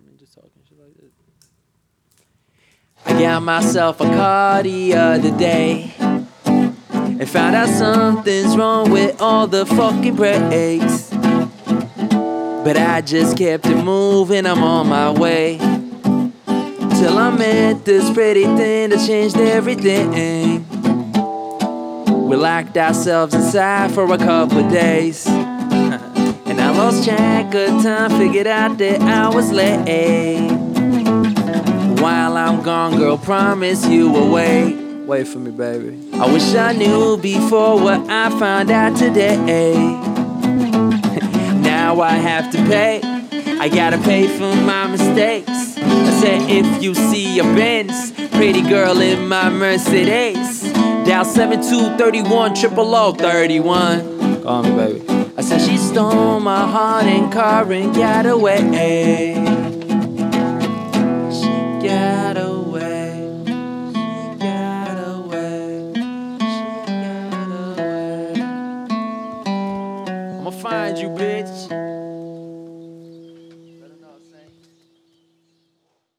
I mean, just talking shit like this. I got myself a car the other day and found out something's wrong with all the fucking brakes. But I just kept it moving, I'm on my way. Till I met this pretty thing that changed everything. We locked ourselves inside for a couple days. I lost track of time, figured out that I was late. While I'm gone, girl, promise you will wait. Wait for me, baby. I wish I knew before what I found out today. now I have to pay. I gotta pay for my mistakes. I said, if you see a Benz, pretty girl in my Mercedes, dial 7231 triple O 31. Call me, baby. I said, she stole my heart and car and got away. She got away. She got away. She got away. I'ma find you, bitch.